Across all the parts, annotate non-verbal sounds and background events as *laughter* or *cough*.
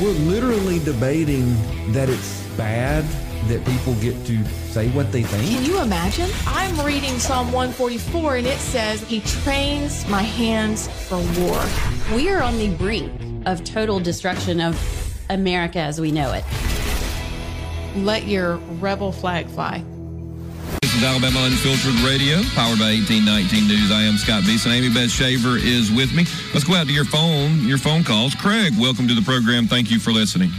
We're literally debating that it's bad that people get to say what they think. Can you imagine? I'm reading Psalm 144 and it says, He trains my hands for war. We are on the brink of total destruction of America as we know it. Let your rebel flag fly. This is Alabama Unfiltered Radio, powered by 1819 News. I am Scott Beason. Amie Beth Shaver is with me. Let's go out to your phone, your phone calls. Craig, welcome to the program. Thank you for listening.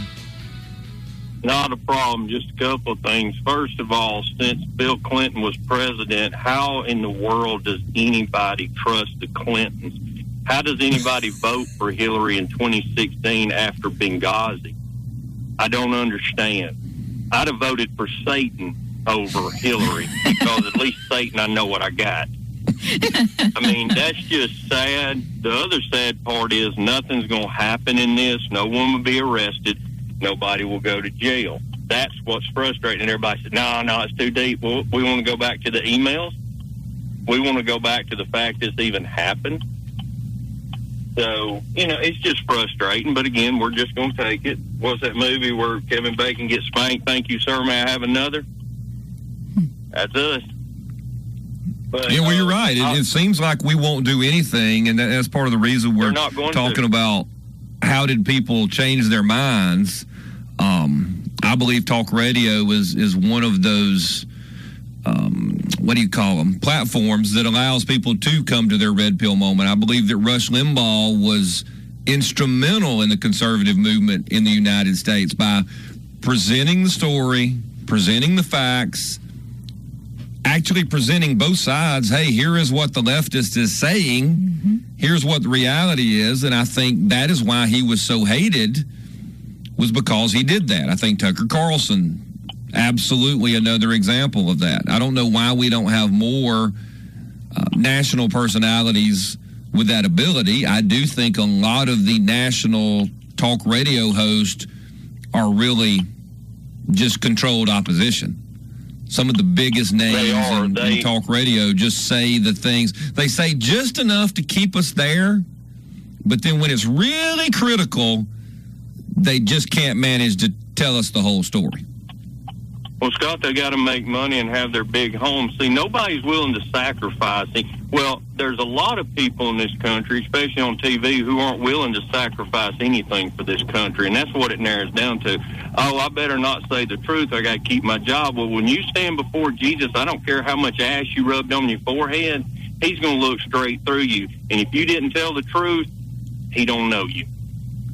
Not a problem. Just a couple of things. First of all, since Bill Clinton was president, how in the world does anybody trust the Clintons? How does anybody *laughs* vote for Hillary in 2016 after Benghazi? I don't understand. I'd have voted for Satan over Hillary because at least Satan, I know what I got. I mean, that's just sad. The other sad part is nothing's going to happen in this. No one will be arrested. Nobody will go to jail. That's what's frustrating. And everybody said, no, no, it's too deep. Well, we want to go back to the emails. We want to go back to the fact this even happened. So, you know, it's just frustrating. But again, we're just going to take it. What's that movie where Kevin Bacon gets spanked? Thank you, sir. May I have another? That's us. But, yeah, well, you're uh, right. It, I- it seems like we won't do anything, and that, that's part of the reason we're We're not going talking to. about how did people change their minds. Um, I believe talk radio is is one of those. Um, what do you call them? Platforms that allows people to come to their red pill moment. I believe that Rush Limbaugh was instrumental in the conservative movement in the United States by presenting the story, presenting the facts, actually presenting both sides. Hey, here is what the leftist is saying. Here's what the reality is, and I think that is why he was so hated. Was because he did that. I think Tucker Carlson, absolutely another example of that. I don't know why we don't have more uh, national personalities with that ability. I do think a lot of the national talk radio hosts are really just controlled opposition. Some of the biggest names are. in, They- in talk radio just say the things they say just enough to keep us there, but then when it's really critical, they just can't manage to tell us the whole story. Well, Scott, they got to make money and have their big homes. See, nobody's willing to sacrifice. See, well, there's a lot of people in this country, especially on TV, who aren't willing to sacrifice anything for this country, and that's what it narrows down to. Oh, I better not say the truth. I got to keep my job. Well, when you stand before Jesus, I don't care how much ash you rubbed on your forehead. He's going to look straight through you, and if you didn't tell the truth, he don't know you.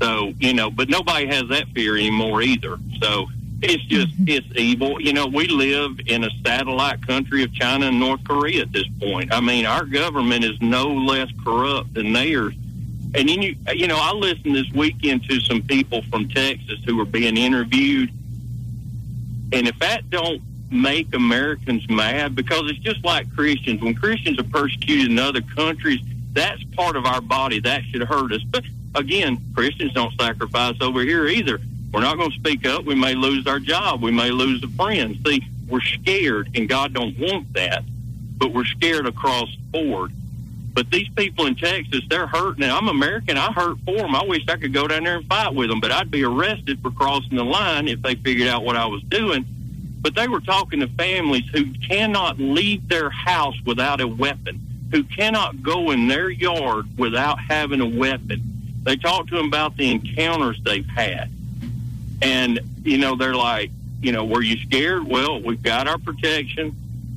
So, you know, but nobody has that fear anymore either. So it's just, it's evil. You know, we live in a satellite country of China and North Korea at this point. I mean, our government is no less corrupt than theirs. And then you, you know, I listened this weekend to some people from Texas who were being interviewed. And if that don't make Americans mad, because it's just like Christians. When Christians are persecuted in other countries, that's part of our body. That should hurt us. But again, Christians don't sacrifice over here either. We're not going to speak up. We may lose our job. We may lose a friend. See, we're scared, and God don't want that. But we're scared across the board. But these people in Texas, they're hurt now. I'm American. I hurt for them. I wish I could go down there and fight with them, but I'd be arrested for crossing the line if they figured out what I was doing. But they were talking to families who cannot leave their house without a weapon, who cannot go in their yard without having a weapon. They talked to them about the encounters they've had. And, you know, they're like, you know, were you scared? Well, we've got our protection.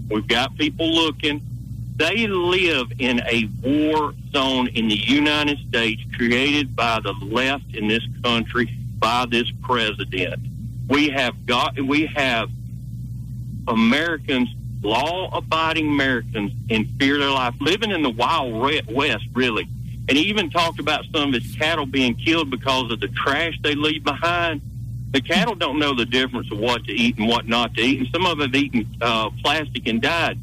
We've got people looking. They live in a war zone in the United States created by the left in this country, by this president. We have got, we have Americans, law abiding Americans, in fear of their life, living in the wild west, really. And he even talked about some of his cattle being killed because of the trash they leave behind. The cattle don't know the difference of what to eat and what not to eat, and some of them have eaten uh, plastic and died.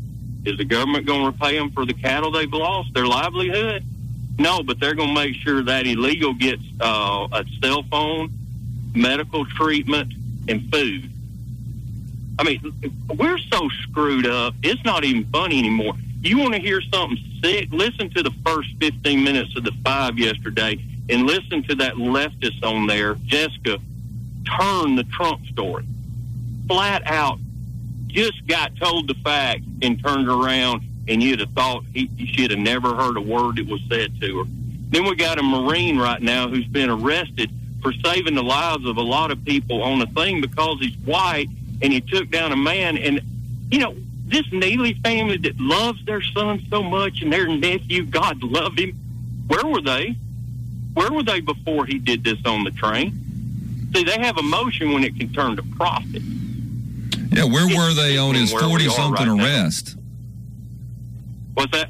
Is the government going to repay them for the cattle they've lost, their livelihood? No, but they're going to make sure that illegal gets uh, a cell phone, medical treatment, and food. I mean, we're so screwed up. It's not even funny anymore. You want to hear something sick? Listen to the first 15 minutes of the five yesterday. and listen to that leftist on there, Jessica, turn the Trump story. Flat out, just got told the facts and turned around, and you'd have thought he, he should have never heard a word that was said to her. Then we got a Marine right now who's been arrested for saving the lives of a lot of people on a thing because he's white and he took down a man. And, you know, this Neely family that loves their son so much and their nephew, God love him, where were they? Where were they before he did this on the train? See, they have emotion when it can turn to profit. Yeah, where were they on his Where we are 40 something right now. arrest? What's that?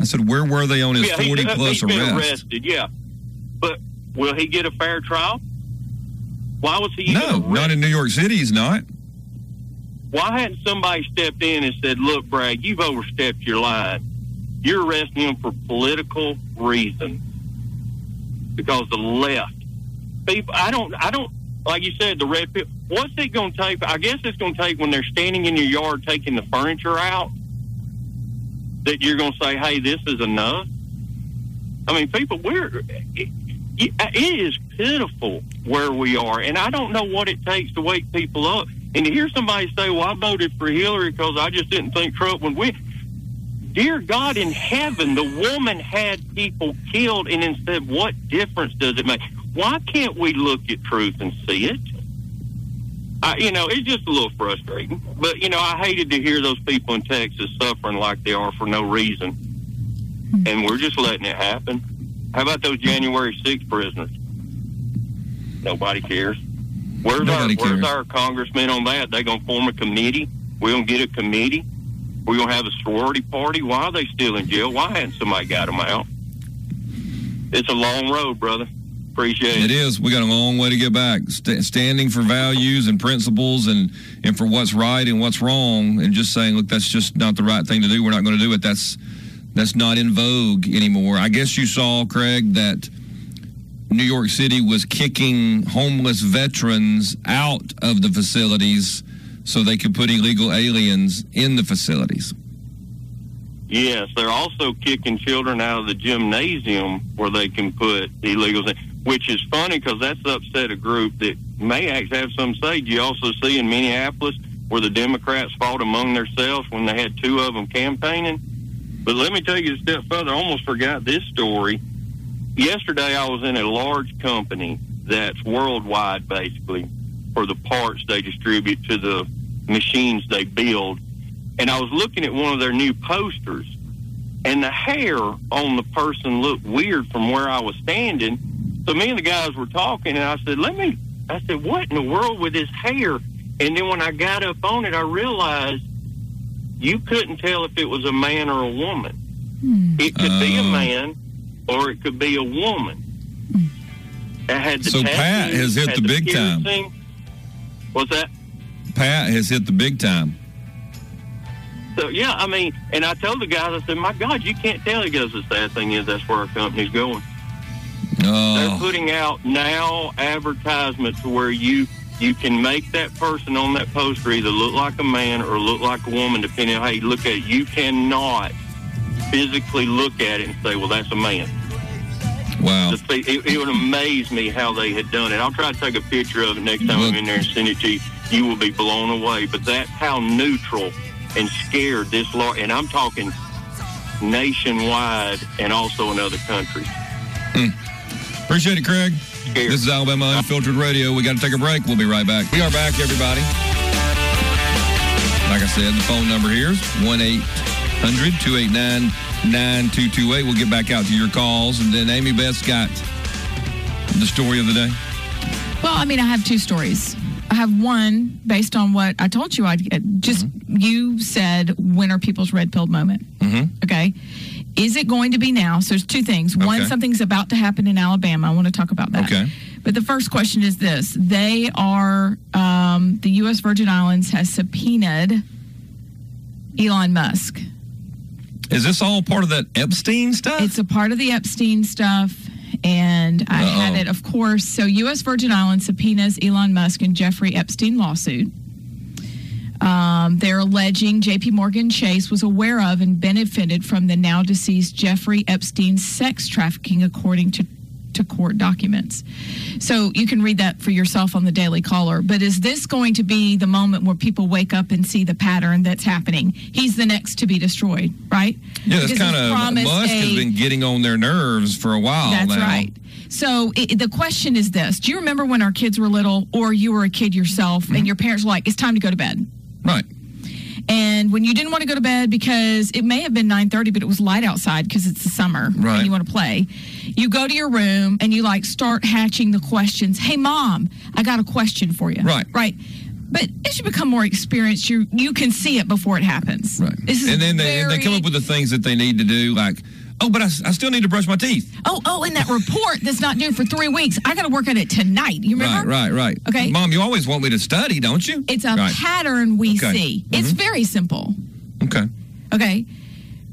I said, where were they on his yeah, 40 uh, plus he's been arrest? arrested, yeah. But will he get a fair trial? Why was he No, not in New York City. He's not. Why hadn't somebody stepped in and said, "Look, Bragg, you've overstepped your line. You're arresting him for political reasons because the left people. I don't. I don't. Like you said, the red pill. What's it going to take? I guess it's going to take when they're standing in your yard taking the furniture out that you're going to say, "Hey, this is enough." I mean, people, we're. It, it is pitiful where we are, and I don't know what it takes to wake people up. And to hear somebody say, "Well, I voted for Hillary because I just didn't think Trump would win," dear God in heaven, the woman had people killed, and instead, what difference does it make? Why can't we look at truth and see it? I, you know, it's just a little frustrating. But you know, I hated to hear those people in Texas suffering like they are for no reason, hmm. and we're just letting it happen. How about those January 6th prisoners? Nobody cares. Where's Nobody our Where's our congressman on that? They gonna form a committee? We gonna get a committee? We gonna have a sorority party? Why are they still in jail? Why hadn't somebody got them out? It's a long road, brother. Appreciate It it. is. We got a long way to get back. St- standing for values and principles and, and for what's right and what's wrong, and just saying, look, that's just not the right thing to do. We're not going to do it. That's that's not in vogue anymore. I guess you saw, Craig, that New York City was kicking homeless veterans out of the facilities so they could put illegal aliens in the facilities. Yes, they're also kicking children out of the gymnasium where they can put illegals in, which is funny because that's upset a group that may actually have some say. You also see in Minneapolis where the Democrats fought among themselves when they had two of them campaigning? But let me take you a step further. I almost forgot this story. Yesterday, I was in a large company that's worldwide, basically, for the parts they distribute to the machines they build and I was looking at one of their new posters, and the hair on the person looked weird from where I was standing. So me and the guys were talking, and I said, "Let me." I said, "What in the world with his hair?" And then when I got up on it, I realized you couldn't tell if it was a man or a woman. Hmm. It could be a Oh. man, or it could be a woman. It had the So Pat has hit had the big time. piercing. What's that? Pat has hit the big time. So yeah, I mean, and I told the guys, I said, "My God, you can't tell." He goes, "The sad thing is, that's where our company's going. They're putting out now advertisements where you you can make that person on that poster either look like a man or look like a woman, depending on how you look at it. You cannot physically look at it and say, "Well, that's a man." wow. It, it would amaze me how they had done it. I'll try to take a picture of it next time I'm in there and send it to you. You will be blown away. But that's how neutral and scared this law. And I'm talking nationwide and also in other countries. Hmm. Appreciate it, Craig. Scared. This is Alabama Unfiltered Radio. We got to take a break. We'll be right back. We are back, everybody. Like I said, the phone number here is 1 800 289 9228. We'll get back out to your calls. And then Amie Beth's got the story of the day. Well, I mean, I have two stories. I have one based on what I told you I'd get. Just you said, when are people's red pill moment? Mhm. Okay. Is it going to be now? So there's two things. One, Okay. something's about to happen in Alabama. I want to talk about that. Okay. But the first question is this: They are um, the U.S. Virgin Islands has subpoenaed Elon Musk. Is this all part of that Epstein stuff? It's a part of the Epstein stuff. And I Uh-oh. had it, of course. So, U.S. Virgin Islands subpoenas Elon Musk and Jeffrey Epstein lawsuit. Um, they're alleging JP Morgan Chase was aware of and benefited from the now deceased Jeffrey Epstein's sex trafficking, according to to court documents. So you can read that for yourself on the Daily Caller. But is this going to be the moment where people wake up and see the pattern that's happening? He's the next to be destroyed, right? Yeah, that's kind of Musk has been getting on their nerves for a while That's now. right. So it, the question is this: Do you remember when our kids were little, or you were a kid yourself, Mm-hmm. and your parents were like, "It's time to go to bed," Right. and when you didn't want to go to bed because it may have been nine thirty, but it was light outside because it's the summer Right. and you want to play, you go to your room and you like start hatching the questions. Hey, mom, I got a question for you. Right. Right. But as you become more experienced, you you can see it before it happens. Right. And then they, and they come up with the things that they need to do, like, oh, but I still need to brush my teeth. Oh, oh, and that report that's not due for three weeks. I got to work on it tonight. You remember? Right, right, right. Okay. Mom, you always want me to study, don't you? It's a right. pattern we Okay. see. Mm-hmm. It's very simple. Okay. Okay.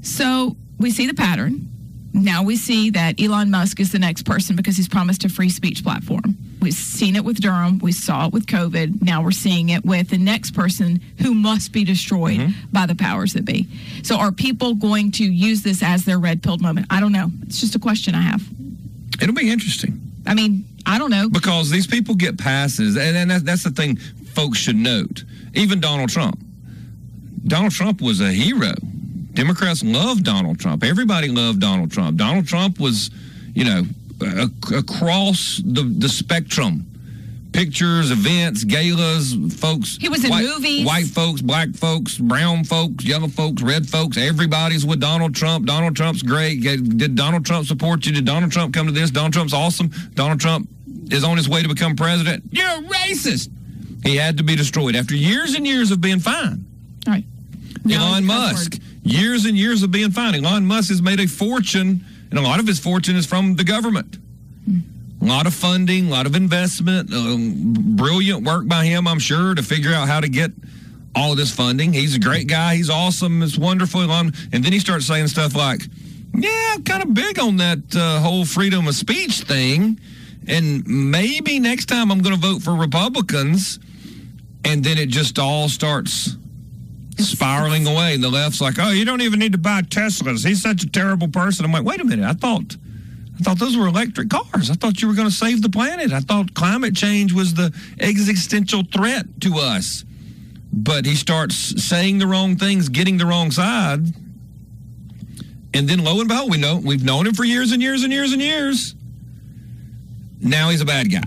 So we see the pattern. Now we see that Elon Musk is the next person because he's promised a free speech platform. We've seen it with Durham. We saw it with COVID. Now we're seeing it with the next person who must be destroyed Mm-hmm. by the powers that be. So are people going to use this as their red pilled moment? I don't know. It's just a question I have. It'll be interesting. I mean, I don't know. because these people get passes, and, and that, that's the thing folks should note. Even Donald Trump. Donald Trump was a hero. Democrats loved Donald Trump. Everybody loved Donald Trump. Donald Trump was, you know, across the, the spectrum. Pictures, events, galas, folks. He was in white, movies. White folks, black folks, brown folks, yellow folks, red folks. Everybody's with Donald Trump. Donald Trump's great. Did Donald Trump support you? Did Donald Trump come to this? Donald Trump's awesome. Donald Trump is on his way to become president. You're a racist. He had to be destroyed after years and years of being fine. All right. Now Elon Musk, years and years of being fine. Elon Musk has made a fortune, and a lot of his fortune is from the government. A lot of funding, a lot of investment, um, brilliant work by him, I'm sure, to figure out how to get all this funding. He's a great guy. He's awesome. It's wonderful. And then he starts saying stuff like, yeah, I'm kind of big on that uh, whole freedom of speech thing. And maybe next time I'm going to vote for Republicans. And then it just all starts spiraling *laughs* away. And the left's like, oh, you don't even need to buy Teslas. He's such a terrible person. I'm like, wait a minute. I thought. I thought those were electric cars. I thought you were going to save the planet. I thought climate change was the existential threat to us. But he starts saying the wrong things, getting the wrong side. And then lo and behold, we know we've known him for years and years and years and years. Now he's a bad guy.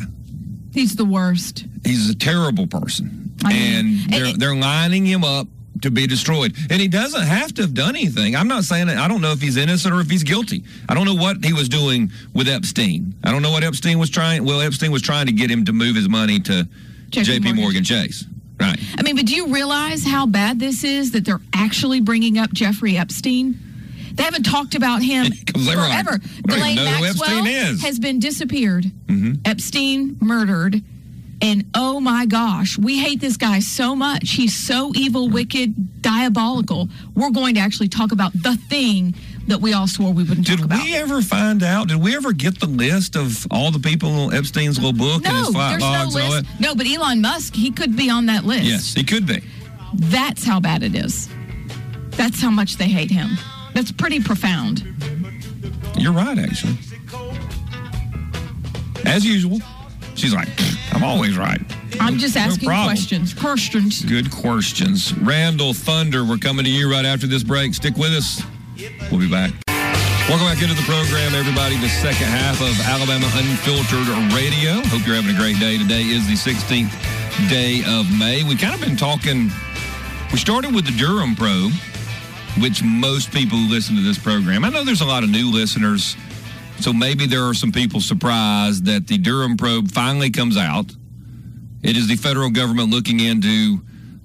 He's the worst. He's a terrible person. I mean, and they're, and- they're lining him up to be destroyed. And he doesn't have to have done anything. I'm not saying that. I don't know if he's innocent or if he's guilty. I don't know what he was doing with Epstein. I don't know what Epstein was trying. Well, Epstein was trying to get him to move his money to JP Morgan. Morgan Chase. Right. I mean, but do you realize how bad this is that they're actually bringing up Jeffrey Epstein? They haven't talked about him *laughs* 'Cause they were like, forever. "We don't even Ghislaine know who Maxwell Epstein is." has been disappeared. Mm-hmm. Epstein murdered. And oh my gosh, we hate this guy so much. He's so evil, wicked, diabolical. We're going to actually talk about the thing that we all swore we wouldn't Did talk about. Did we ever find out? Did we ever get the list of all the people in Epstein's little book and no, his flight there's no logs and all list. that? No, but Elon Musk, he could be on that list. Yes, he could be. That's how bad it is. That's how much they hate him. That's pretty profound. You're right, actually. As usual, she's like, I'm always right. I'm just asking problem. questions. Questions. Good questions. Randall Thunder, we're coming to you right after this break. Stick with us. We'll be back. Welcome back into the program, everybody. The second half of Alabama Unfiltered Radio. Hope you're having a great day. Today is the 16th day of May. We kind of been talking. We started with the Durham probe, which most people who listen to this program. I know there's a lot of new listeners, so maybe there are some people surprised that the Durham probe finally comes out. It is the federal government looking into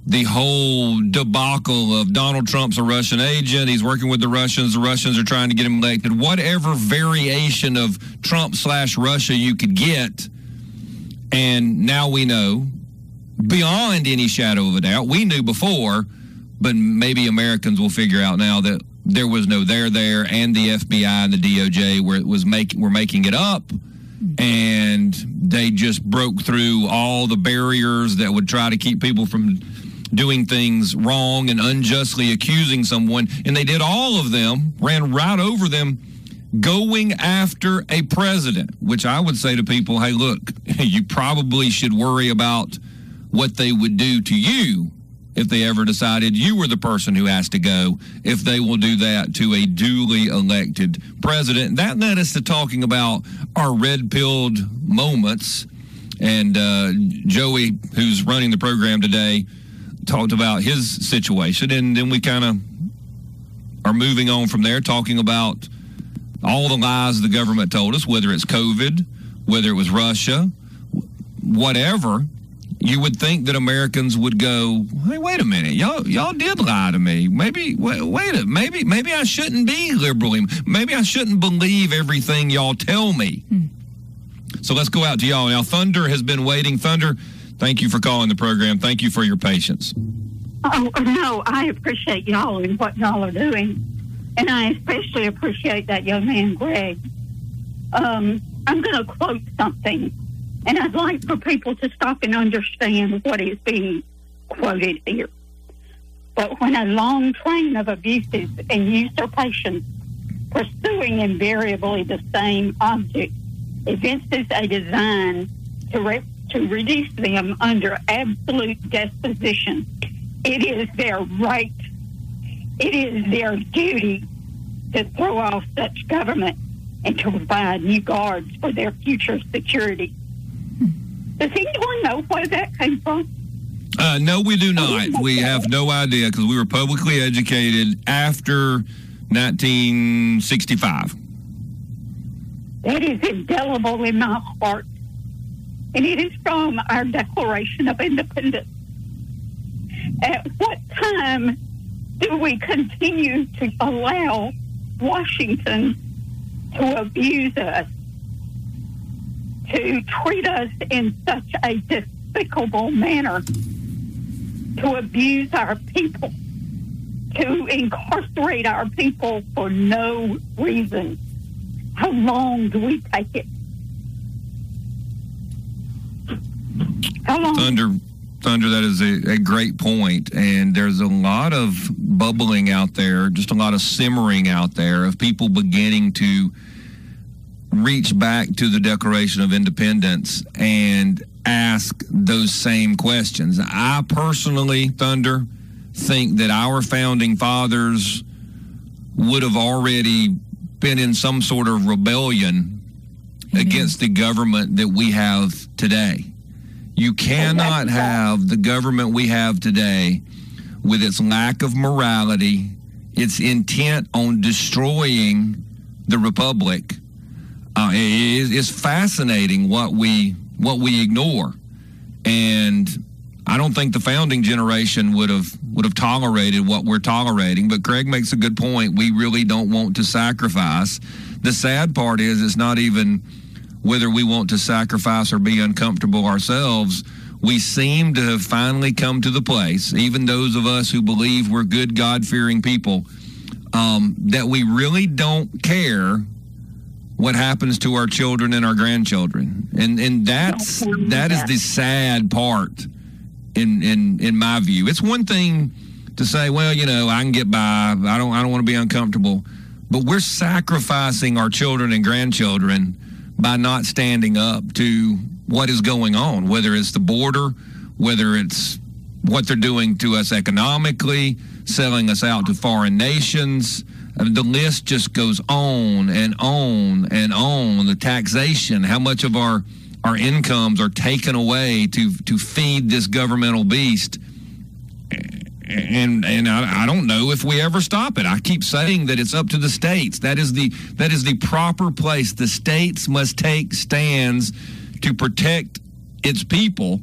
the whole debacle of Donald Trump's a Russian agent. He's working with the Russians. The Russians are trying to get him elected. Whatever variation of Trump slash Russia you could get. And now we know, beyond any shadow of a doubt, we knew before, but maybe Americans will figure out now that there was no there there, and the FBI and the DOJ were was making were making it up. And they just broke through all the barriers that would try to keep people from doing things wrong and unjustly accusing someone. And they did all of them ran right over them going after a president, which I would say to people, hey, look, *laughs* you probably should worry about what they would do to you if they ever decided you were the person who has to go, if they will do that to a duly elected president. That led us to talking about our red pilled moments. And uh, Joey, who's running the program today, talked about his situation. And then we kind of are moving on from there, talking about all the lies the government told us, whether it's COVID, whether it was Russia, whatever you would think that Americans would go, "Hey, wait a minute, y'all y'all did lie to me. Maybe wait, wait a maybe maybe I shouldn't be liberal. Maybe I shouldn't believe everything y'all tell me." Hmm. So let's go out to y'all now. Thunder has been waiting. Thunder, thank you for calling the program. Thank you for your patience. Oh no, I appreciate y'all and what y'all are doing, and I especially appreciate that young man, Greg. Um, I'm going to quote something and I'd like for people to stop and understand what is being quoted here. But when a long train of abuses and usurpations pursuing invariably the same object evinces a design to, re- to reduce them under absolute disposition, it is their right, it is their duty to throw off such government and to provide new guards for their future security. Does anyone know where that came from? Uh, no, we do not. We have no idea because we were publicly educated after 1965. That is indelible in my heart. And it is from our Declaration of Independence. At what time do we continue to allow Washington to abuse us to treat us in such a despicable manner, to abuse our people, to incarcerate our people for no reason. How long do we take it? How long? Thunder, Thunder, that is a, a great point, and there's a lot of bubbling out there, just a lot of simmering out there of people beginning to reach back to the Declaration of Independence and ask those same questions. I personally, Thunder, think that our founding fathers would have already been in some sort of rebellion mm-hmm. against the government that we have today. You cannot have the government we have today with its lack of morality, its intent on destroying the republic uh, it is fascinating what we what we ignore, and I don't think the founding generation would have would have tolerated what we're tolerating. But Craig makes a good point. We really don't want to sacrifice. The sad part is it's not even whether we want to sacrifice or be uncomfortable ourselves. We seem to have finally come to the place, even those of us who believe we're good, God fearing people, um, that we really don't care what happens to our children and our grandchildren. And and that's that is the sad part in in in my view. It's one thing to say, well, you know, I can get by. I don't I don't want to be uncomfortable. But we're sacrificing our children and grandchildren by not standing up to what is going on, whether it's the border, whether it's what they're doing to us economically, selling us out to foreign nations, I mean, the list just goes on and on and on. The taxation, how much of our our incomes are taken away to to feed this governmental beast. And and I, I don't know if we ever stop it. I keep saying that it's up to the states. That is the that is the proper place. The states must take stands to protect its people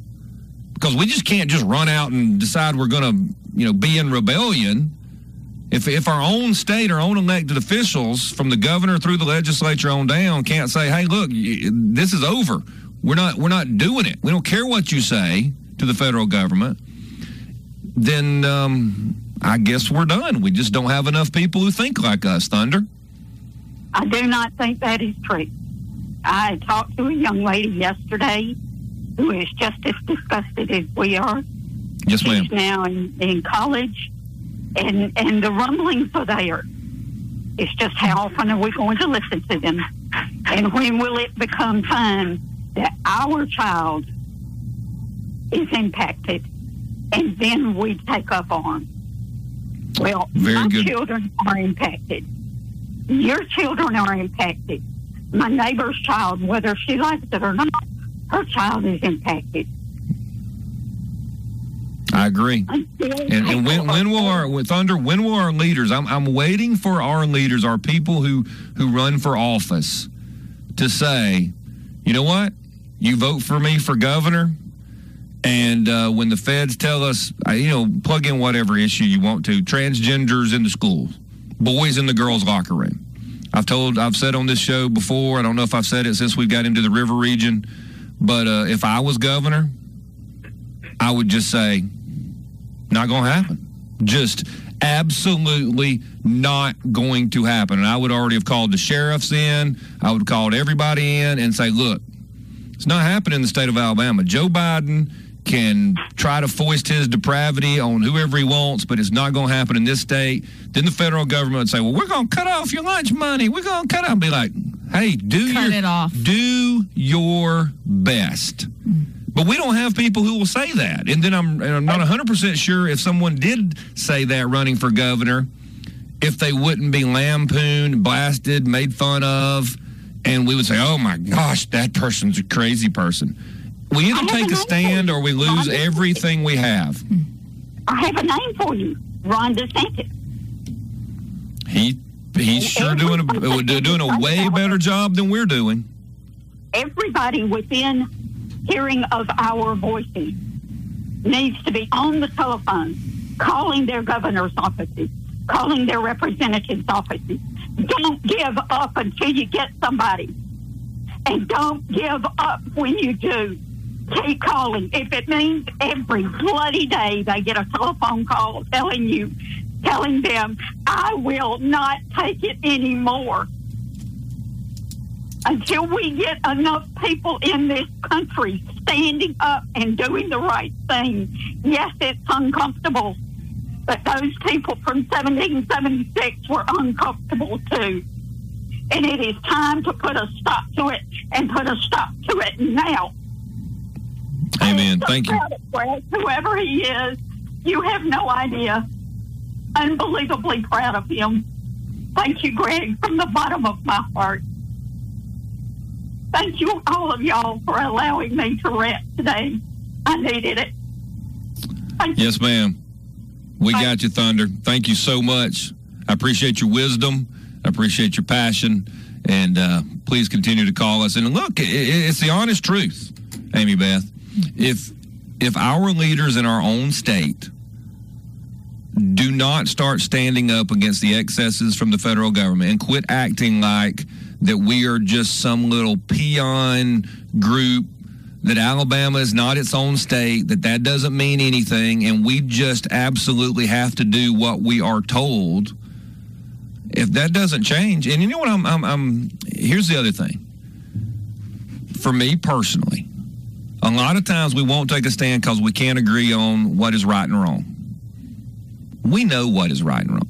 because we just can't just run out and decide we're going to you know be in rebellion if, if our own state, our own elected officials, from the governor through the legislature on down, can't say, "Hey, look, this is over. We're not we're not doing it. We don't care what you say to the federal government," then um, I guess we're done. We just don't have enough people who think like us. Thunder. I do not think that is true. I talked to a young lady yesterday who is just as disgusted as we are. Yes, ma'am. She's now in, in college and and the rumblings are there. It's just how often are we going to listen to them? And when will it become time that our child is impacted and then we take up arms? Well, Very my good. children are impacted. Your children are impacted. My neighbor's child, whether she likes it or not, her child is impacted. I agree. And, and when, when will our with Thunder? When will our leaders? I'm I'm waiting for our leaders, our people who who run for office, to say, you know what, you vote for me for governor, and uh, when the feds tell us, uh, you know, plug in whatever issue you want to, transgenders in the schools, boys in the girls' locker room. I've told, I've said on this show before. I don't know if I've said it since we got into the river region, but uh, if I was governor, I would just say, not going to happen. Just absolutely not going to happen. And I would already have called the sheriffs in. I would have called everybody in and say, look, it's not happening in the state of Alabama. Joe Biden can try to foist his depravity on whoever he wants, but it's not going to happen in this state. Then the federal government would say, well, we're going to cut off your lunch money. We're going to cut off. Be like, hey, do Cut your, it off. do your best. Mm. But we don't have people who will say that. And then I'm, and I'm not 100% sure if someone did say that running for governor, if they wouldn't be lampooned, blasted, made fun of, and we would say, oh my gosh, that person's a crazy person. We either take a stand or we lose everything we have. I have a name for you, Ron DeSantis. He he's sure doing a *laughs* doing a way better job than we're doing. Everybody within hearing of our voices needs to be on the telephone, calling their governor's offices, calling their representatives' offices. Don't give up until you get somebody. And don't give up when you do. Keep calling. If it means every bloody day they get a telephone call telling you, telling them, I will not take it anymore. Until we get enough people in this country standing up and doing the right thing. Yes, it's uncomfortable, but those people from 1776 were uncomfortable too. And it is time to put a stop to it and put a stop to it now. Amen. So Thank you. proud of Greg, whoever he is, you have no idea. Unbelievably proud of him. Thank you, Greg, from the bottom of my heart. Thank you, all of y'all, for allowing me to rant today. I needed it. Thank. Yes, ma'am. We got you, Thunder. Thank you so much. I appreciate your wisdom. I appreciate your passion. And uh, please continue to call us. And look, it's the honest truth, Amie Beth. If if our leaders in our own state do not start standing up against the excesses from the federal government and quit acting like that we are just some little peon group that Alabama is not its own state, that that doesn't mean anything, and we just absolutely have to do what we are told. If that doesn't change, and you know what, I'm, I'm, I'm here's the other thing. For me personally, a lot of times we won't take a stand because we can't agree on what is right and wrong. We know what is right and wrong.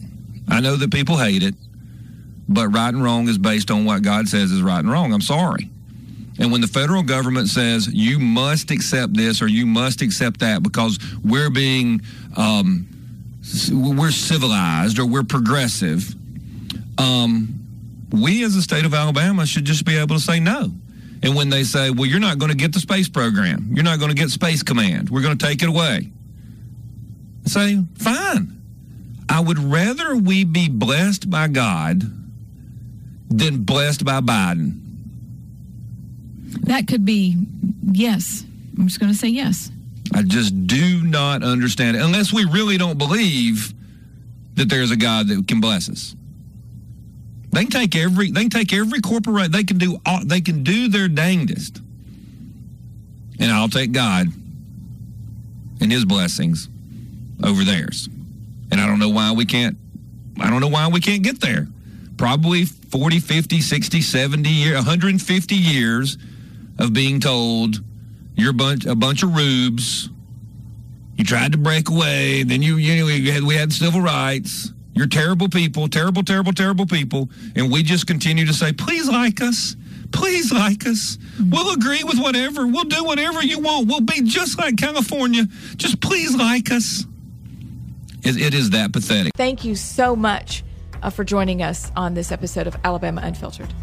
I know that people hate it, but right and wrong is based on what God says is right and wrong. I'm sorry. And when the federal government says you must accept this or you must accept that because we're being, um, we're civilized or we're progressive, um, we as the state of Alabama should just be able to say no. And when they say, well, you're not going to get the space program, you're not going to get Space Command, we're going to take it away. Say, fine. I would rather we be blessed by God than blessed by Biden. That could be yes. I'm just going to say yes. I just do not understand it unless we really don't believe that there's a God that can bless us. They can take every they can take every corporate they can do all, they can do their dangdest. And I'll take God and his blessings over theirs. And I don't know why we can't I don't know why we can't get there. Probably 40, 50, 60, 70 year 150 years of being told you're a bunch a bunch of rubes. You tried to break away. Then you you we had, we had civil rights. You're terrible people, terrible, terrible, terrible people. And we just continue to say, please like us. Please like us. We'll agree with whatever. We'll do whatever you want. We'll be just like California. Just please like us. It, it is that pathetic. Thank you so much uh, for joining us on this episode of Alabama Unfiltered.